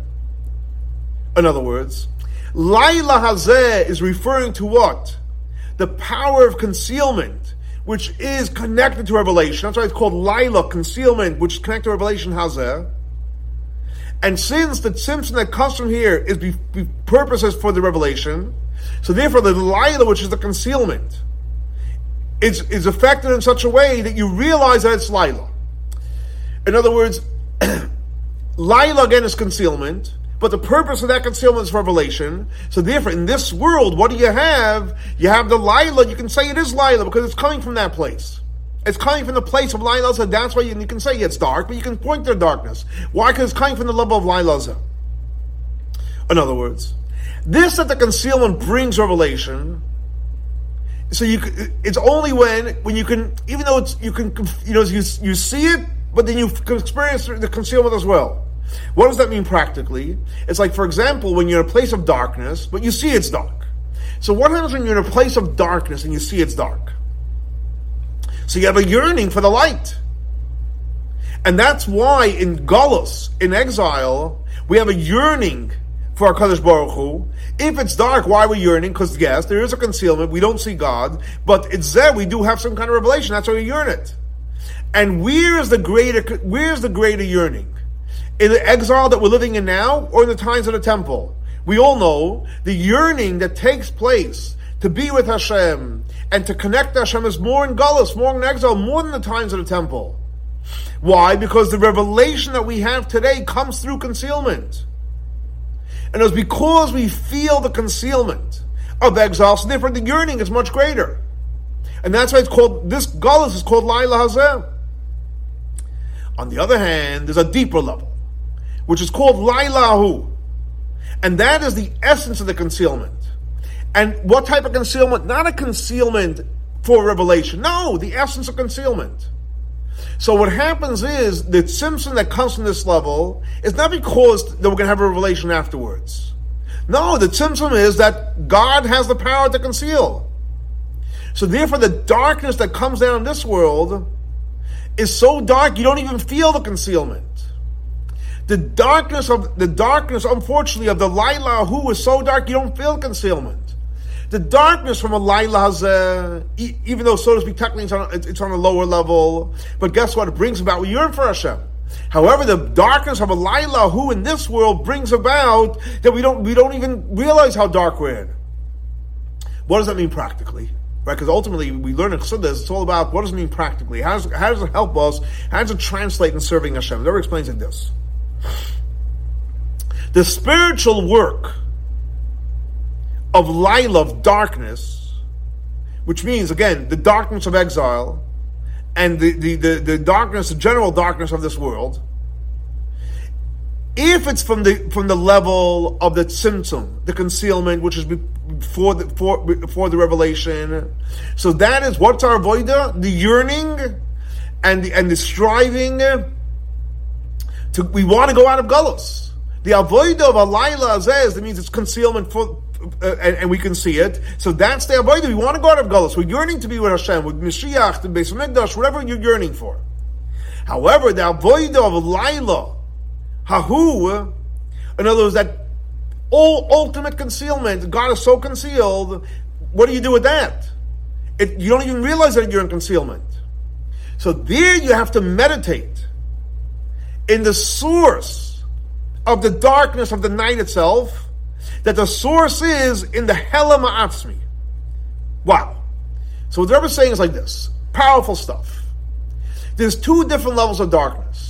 In other words, Laila Hazeh is referring to what? The power of concealment which is connected to revelation. That's why it's called Lila, concealment, which is connected to revelation, Hazeh. And since the tzimtzum that comes from here is be, be purposes for the revelation, so therefore the Lila, which is the concealment, is, is affected in such a way that you realize that it's Lila. In other words, Lila again is concealment, but the purpose of that concealment is revelation. So therefore, in this world, what do you have? You have the Lila. You can say it is Lila because it's coming from that place. It's coming from the place of Lila. So that's why you, you, can say it's dark, but you can point to the darkness. Why? Because it's coming from the level of Lila. In other words, this that the concealment brings revelation. So you, it's only when when you can, even though it's you can, you know, you you see it, but then you experience the concealment as well. What does that mean practically? It's like, for example, when you're in a place of darkness, but you see it's dark. So what happens when you're in a place of darkness and you see it's dark? So you have a yearning for the light. And that's why in Golos, in exile, we have a yearning for our Kaddish Baruch Hu. If it's dark, why we yearning? Because yes, there is a concealment. We don't see God, but it's there. We do have some kind of revelation. That's why we yearn it. And where is the greater? Where's the greater yearning? In the exile that we're living in now or in the times of the temple. We all know the yearning that takes place to be with Hashem and to connect to Hashem is more in Gullus, more in exile, more than the times of the temple. Why? Because the revelation that we have today comes through concealment. And it's because we feel the concealment of exile, so therefore the yearning is much greater. And that's why it's called, this Gullus is called Laila Hazeh. On the other hand, there's a deeper level which is called Lailahu. And that is the essence of the concealment. And what type of concealment? Not a concealment for revelation. No, the essence of concealment. So what happens is the tzimtzum that comes from this level is not because that we're going to have a revelation afterwards. No, the tzimtzum is that God has the power to conceal. So therefore, the darkness that comes down in this world is so dark you don't even feel the concealment. The darkness of the darkness, unfortunately, of the Laila who is so dark you don't feel concealment. The darkness from a Laila has, uh, even though so to speak, technically it's on, it's on a lower level, but guess what? It brings about we yearn for Hashem. However, the darkness of a Laila who in this world brings about that we don't we don't even realize how dark we're in. What does that mean practically? Right? Because ultimately we learn in Chassidus, it's all about what does it mean practically? How does, how does it help us? How does it translate in serving Hashem? It explains it this. The spiritual work of Lila, of darkness, which means, again, the darkness of exile, and the, the, the, the darkness, the general darkness of this world, if it's from the from the level of the tzimtzum, the concealment, which is before the for, before the revelation, so that is what's our voida, the yearning, and the and the striving to we want to go out of gullus. The avoida of alayla says that means it's concealment for uh, and, and, we can see it. So that's the avodah. We want to go out of Gullus. We're yearning to be with Hashem, with Mashiach, the Beis Hamikdash, whatever you're yearning for. However, the avodah of Laila, Hahu, in other words, that all ultimate concealment, God is so concealed, what do you do with that? It, you don't even realize that you're in concealment. So there you have to meditate in the source of the darkness of the night itself, that the source is in the Hela Ma'atzmi. Wow. So what the Rebbe is saying is like this. Powerful stuff. There's two different levels of darkness.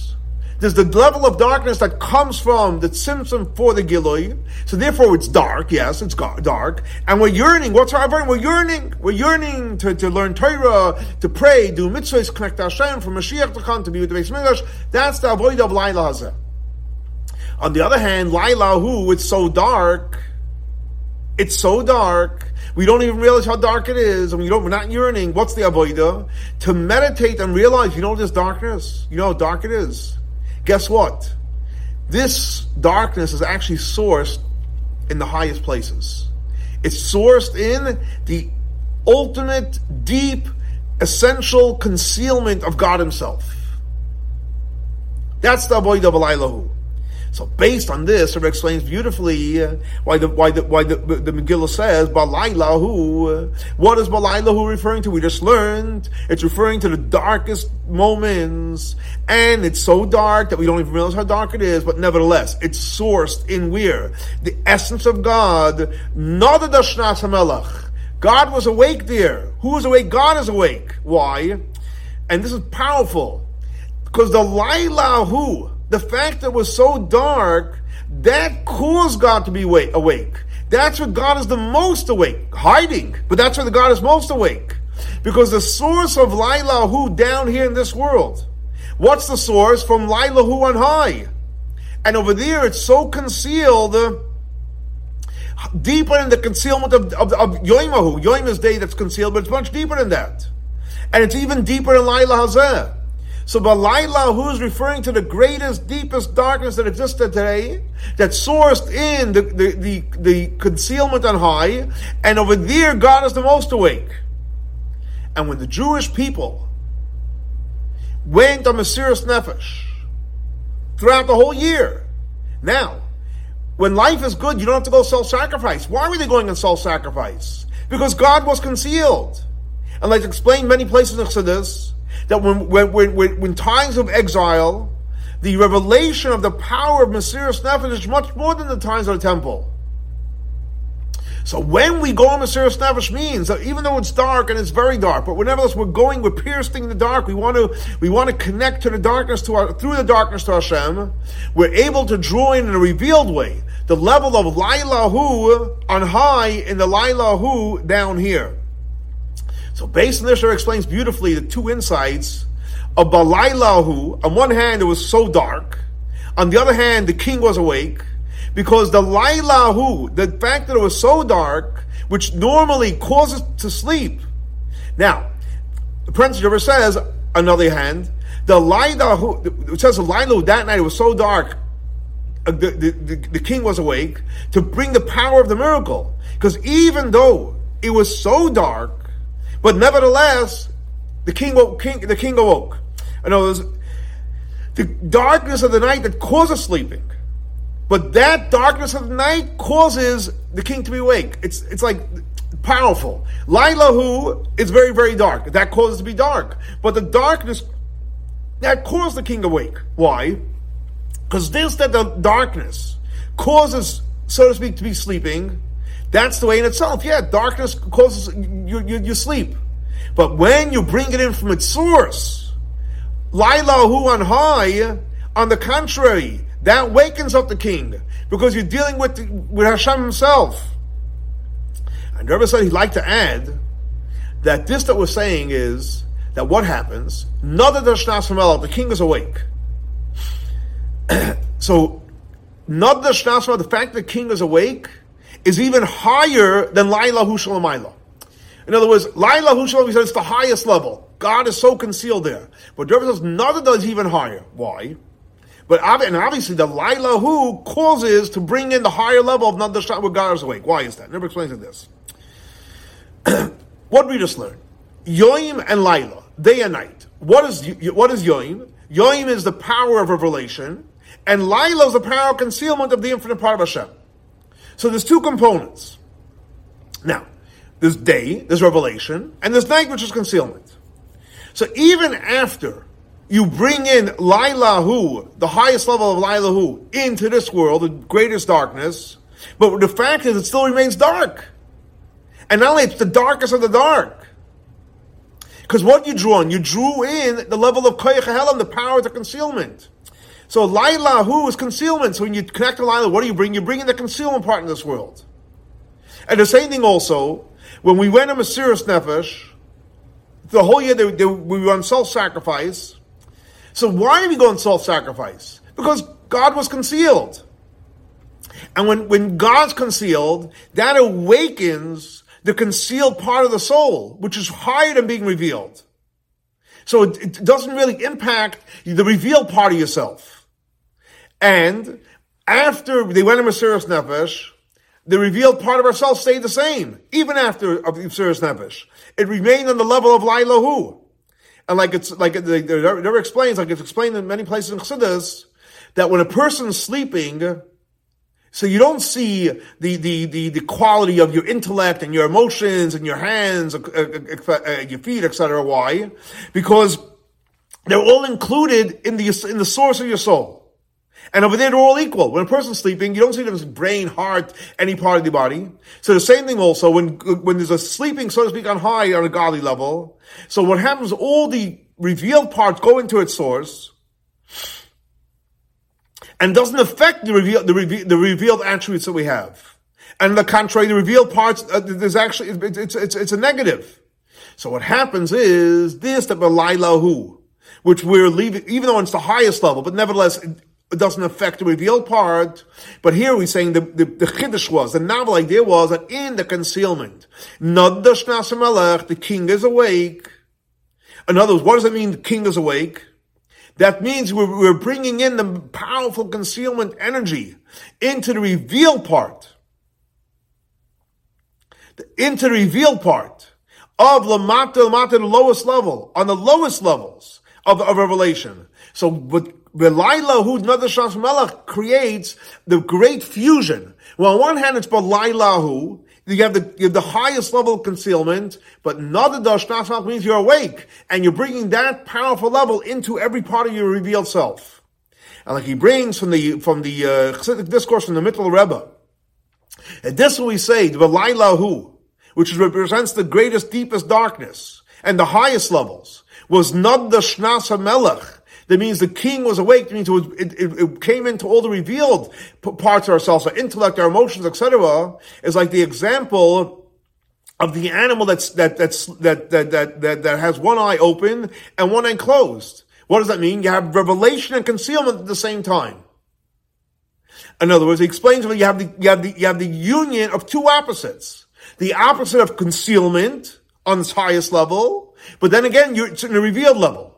There's the level of darkness that comes from the tzimtzum for the Giloi. So therefore it's dark. Yes, it's dark. And we're yearning. What's our burden? We're yearning. We're yearning to, to learn Torah, to pray, do mitzvahs, connect Hashem, from Mashiach to come, to be with the Beis Mikdash. That's the avoid of Laila Hazeh. On the other hand, Laila, who it's so dark, it's so dark, we don't even realize how dark it is, and we don't, we're not yearning. What's the avoida? To meditate and realize, you know this darkness? You know how dark it is? Guess what? This darkness is actually sourced in the highest places. It's sourced in the ultimate, deep, essential concealment of God Himself. That's the avoid of Elilahu. So based on this, it explains beautifully uh, why the why the why the, the Megillah says Balailahu. Uh, what is Balailahu referring to? We just learned it's referring to the darkest moments, and it's so dark that we don't even realize how dark it is. But nevertheless, it's sourced in where the essence of God, not the Dashnas Hamelach. God was awake there. Who was awake? God is awake. Why? And this is powerful because the Lailahu the fact that it was so dark, that caused God to be awake. That's where God is the most awake, hiding, but that's where the God is most awake. Because the source of Lailahu down here in this world, what's the source? From Lailahu on high. And over there, it's so concealed, uh, deeper in the concealment of, of, of Yoimahu, Yoima's day that's concealed, but it's much deeper than that. And it's even deeper in Laila Hazeh. So Balayla, who is referring to the greatest, deepest darkness that existed today, that sourced in the, the, the, the concealment on high, and over there God is the most awake. And when the Jewish people went on Mesiris Nefesh throughout the whole year, now, when life is good, you don't have to go self-sacrifice. Why were they going on self-sacrifice? Because God was concealed. And like explained many places in Chassidus, that when, when, when, when times of exile, the revelation of the power of Mesiris Nefesh is much more than the times of the temple. So when we go on Mesiris Nefesh means that even though it's dark and it's very dark, but nevertheless we're going, we're piercing the dark. We want to, we want to connect to the darkness to our, through the darkness to Hashem. We're able to draw in in a revealed way the level of Lailahu on high in the Lailahu down here. So based on this, explains beautifully the two insights of Balailahu. On one hand, it was so dark. On the other hand, the king was awake. Because the Lailahu, the fact that it was so dark, which normally causes to sleep. Now, the Prince River says, on the other hand, the Lailahu, it says the Lailahu that night, it was so dark, uh, the, the, the, the king was awake to bring the power of the miracle. Because even though it was so dark, but nevertheless, the king, woke, king the king awoke. In other words, the darkness of the night that causes sleeping. But that darkness of the night causes the king to be awake. It's it's like powerful. Lailahu is very, very dark. That causes to be dark. But the darkness that caused the king awake. Why? Because this that the darkness causes, so to speak, to be sleeping, that's the way in itself. Yeah, darkness causes you, you, you sleep. But when you bring it in from its source, Lailahu on high, on the contrary, that wakens up the king because you're dealing with, with Hashem himself. And Rebbe said he'd like to add that this that we're saying is that what happens, Nada Shnas the king is awake. so, Nada Shnas the fact that the king is awake, is even higher than Laila Hushalamayla. In other words, Laila Hushalamayla said it's the highest level. God is so concealed there. But Rebbe says Nada is even higher. Why? But and obviously the Laila who causes to bring in the higher level of Nada Shnas where God is awake. Why is that? Never explains it this. what we just learned? Yoim and Laila, day and night. What is what is Yoim? Yoim is the power of revelation, and Laila is the power of concealment of the infinite part of Hashem. So there's two components. Now, there's day, there's revelation, and there's night, which is concealment. So even after you bring in Lailahu, the highest level of Lailahu, into this world, the greatest darkness, but the fact is it still remains dark. And not only it's the darkest of the dark. Because what you drew on, you drew in the level of koyach the power of concealment. So Laila, who is concealment? So when you connect to Laila, what do you bring? You bring in the concealment part in this world. And the same thing also, when we went on Mesiris Nefesh, the whole year they, they, we were on self-sacrifice. So why are we going self-sacrifice? Because God was concealed. And when, when God's concealed, that awakens the concealed part of the soul, which is higher than being revealed. So it, it doesn't really impact the revealed part of yourself. And after they went to Mesiris Nefesh, the revealed part of ourselves stayed the same, even after Mesiris Nefesh. It remained on the level of Lailahu. And like it's, like it, never explains, like it's explained in many places in Chassidus, that when a person's sleeping, so you don't see the, the, the, the, quality of your intellect and your emotions and your hands, uh, uh, uh, your feet, etc. Why? Because they're all included in the, in the source of your soul. And over there, they're all equal. When a person's sleeping, you don't see them brain, heart, any part of the body. So the same thing also when, when there's a sleeping, so to speak, on high, on a godly level. So what happens, all the revealed parts go into its source and doesn't affect the reveal, the, reveal, the revealed attributes that we have. And the contrary, the revealed parts, uh, there's actually, it's, it's, it's a negative. So what happens is this, the Belailahu, which we're leaving, even though it's the highest level, but nevertheless, it, doesn't affect the revealed part. But here we're saying the, the, the chiddush was, the novel idea was that in the concealment, the king is awake. In other words, what does it mean the king is awake? That means we're, we're bringing in the powerful concealment energy into the revealed part. Into the revealed part of Lamata, Lamata, the lowest level, on the lowest levels of, of revelation. So, but Belila, who Nada Melech creates the great fusion. Well, on one hand, it's Belailahu, you have the, you have the highest level of concealment, but Nada Dashnasach means you're awake, and you're bringing that powerful level into every part of your revealed self. And like he brings from the, from the, uh, Chassidic discourse from the Mittler Rebbe. And this we say, the Belailahu, which represents the greatest, deepest darkness, and the highest levels, was Nada Shnasa Melech, that means the king was awake. That means it, was, it, it, it came into all the revealed parts of ourselves, our intellect, our emotions, etc. Is like the example of the animal that's that that's that that that that, that has one eye open and one eye closed. What does that mean? You have revelation and concealment at the same time. In other words, he explains that you have the you have the you have the union of two opposites. The opposite of concealment on its highest level, but then again, you're, it's in a revealed level.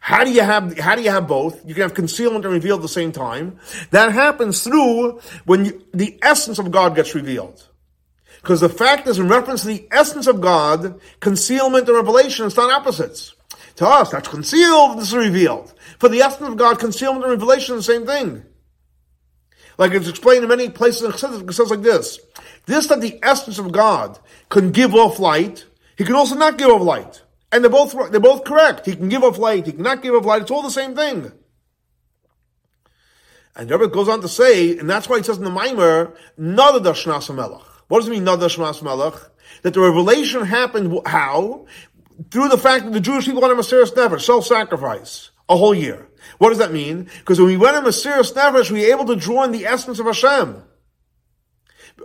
How do you have, how do you have both? You can have concealment and reveal at the same time. That happens through when you, the essence of God gets revealed. Because the fact is, in reference to the essence of God, concealment and revelation is not opposites. To us, that's concealed, this is revealed. For the essence of God, concealment and revelation is the same thing. Like it's explained in many places it says like this. This that the essence of God can give off light, he can also not give off light. And they're both, they're both correct. He can give off light, he cannot give off light, it's all the same thing. And Rebbe goes on to say, and that's why he says in the Maimer, Nada Shnas Melech. What does it mean, Nada Shnas Melech? That the revelation happened, how? Through the fact that the Jewish people went on Mesiris Nefesh, self-sacrifice, a whole year. What does that mean? Because when we went on Mesiris Nefesh, we were able to draw in the essence of Hashem.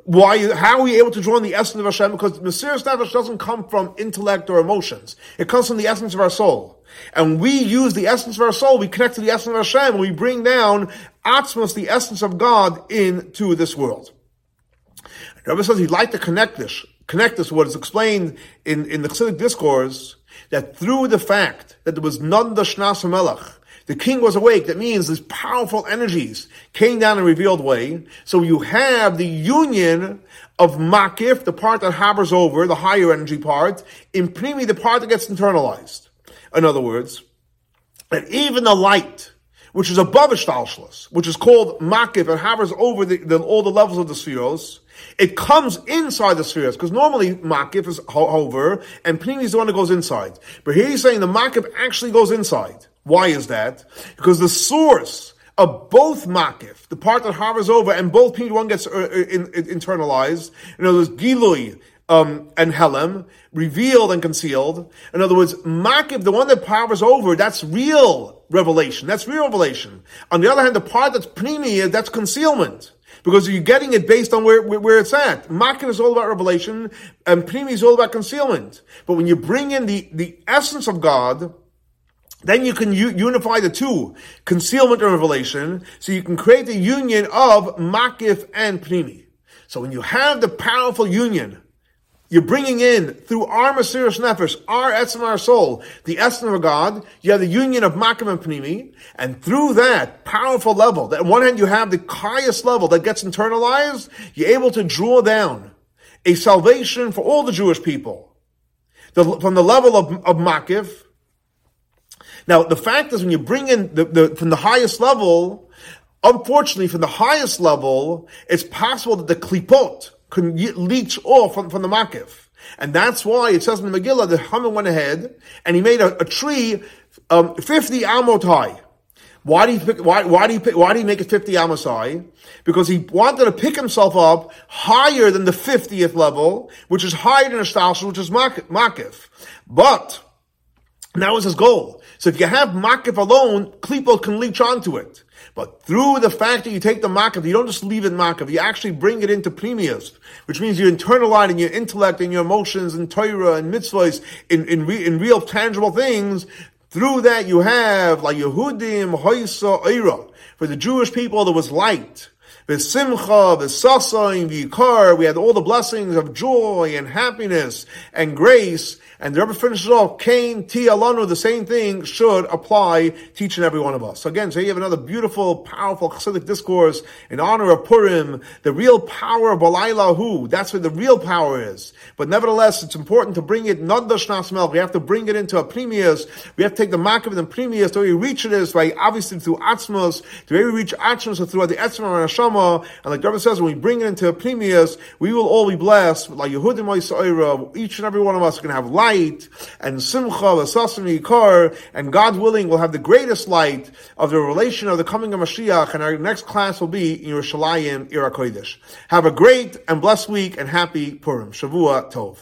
Why? How are we able to draw in the essence of Hashem? Because Mesiris Nefesh doesn't come from intellect or emotions. It comes from the essence of our soul. And we use the essence of our soul, we connect to the essence of Hashem, and we bring down Atzmos, the essence of God, into this world. The Rebbe says he'd like to connect this, connect this what is explained in, in the Chassidic discourse, that through the fact that there was none the Shnas Melech, the king was awake. That means these powerful energies came down in a revealed way. So you have the union of Makif, the part that hovers over, the higher energy part, in Pnimi, the part that gets internalized. In other words, that even the light, which is above Ishtalshlis, which is called Makif and hovers over the, the, all the levels of the spheres, it comes inside the spheres, because normally Makif is over, and Pnimi is the one that goes inside. But here he's saying the Makif actually goes inside. Why is that? Because the source of both makif, the part that hovers over, and both P one gets uh, uh, in, in, internalized. In other words, gilui um, and helem, revealed and concealed. In other words, makif, the one that hovers over, that's real revelation. That's real revelation. On the other hand, the part that's pnimi, that's concealment. Because you're getting it based on where, where it's at. Makif is all about revelation, and pnimi is all about concealment. But when you bring in the, the essence of God, then you can u- unify the two, concealment and revelation, so you can create the union of makif and pnimi. So when you have the powerful union, you're bringing in through our Mesiris Nefesh, our Etzem, our soul, the essence of God. You have the union of Makam and Pnimi, and through that powerful level, that on one hand you have the highest level that gets internalized, you're able to draw down a salvation for all the Jewish people. The, from the level of, of Makif, now, the fact is when you bring in the, the, from the highest level, unfortunately, from the highest level, it's possible that the klipot can leach off from, from the makif. And that's why it says in the Megillah, the Haman went ahead and he made a, a tree um, 50 amot high. Why did he pick, why, why he pick, why did he make it 50 amos high? Because he wanted to pick himself up higher than the 50th level, which is higher than a stalsh, which is makif. But, that was his goal. So if you have makif alone, klipot can leech onto it. But through the fact that you take the makif, you don't just leave it makif, you actually bring it into pnimius, which means you internalize in your intellect and your emotions and Torah and mitzvahs in, in, re, in real tangible things. Through that you have, like Yehudim, Hoysa, Eira. For the Jewish people, there was light. V'simcha, v'sasayim, v'yikar, we had all the blessings of joy and happiness and grace, and the Rebbe finishes off, Cain, Ti Alanu, the same thing should apply to each and every one of us. So again, so you have another beautiful, powerful Chassidic discourse in honor of Purim, the real power of Balaylahu. That's where the real power is. But nevertheless, it's important to bring it, not the Shnasmel, we have to bring it into a pnimius. We have to take the Makav the pnimius, to we reach it is by obviously through Atzmos, to we reach Atzmos, or through the Etzma and And like Rebbe says, when we bring it into a pnimius, we will all be blessed. Like Yehudim each and every one of us can have light and simcha, v'sasim yikar, and God willing, we'll have the greatest light of the relation of the coming of Mashiach, and our next class will be in Yerushalayim, Ira Kodesh. Have a great and blessed week and happy Purim. Shavua Tov.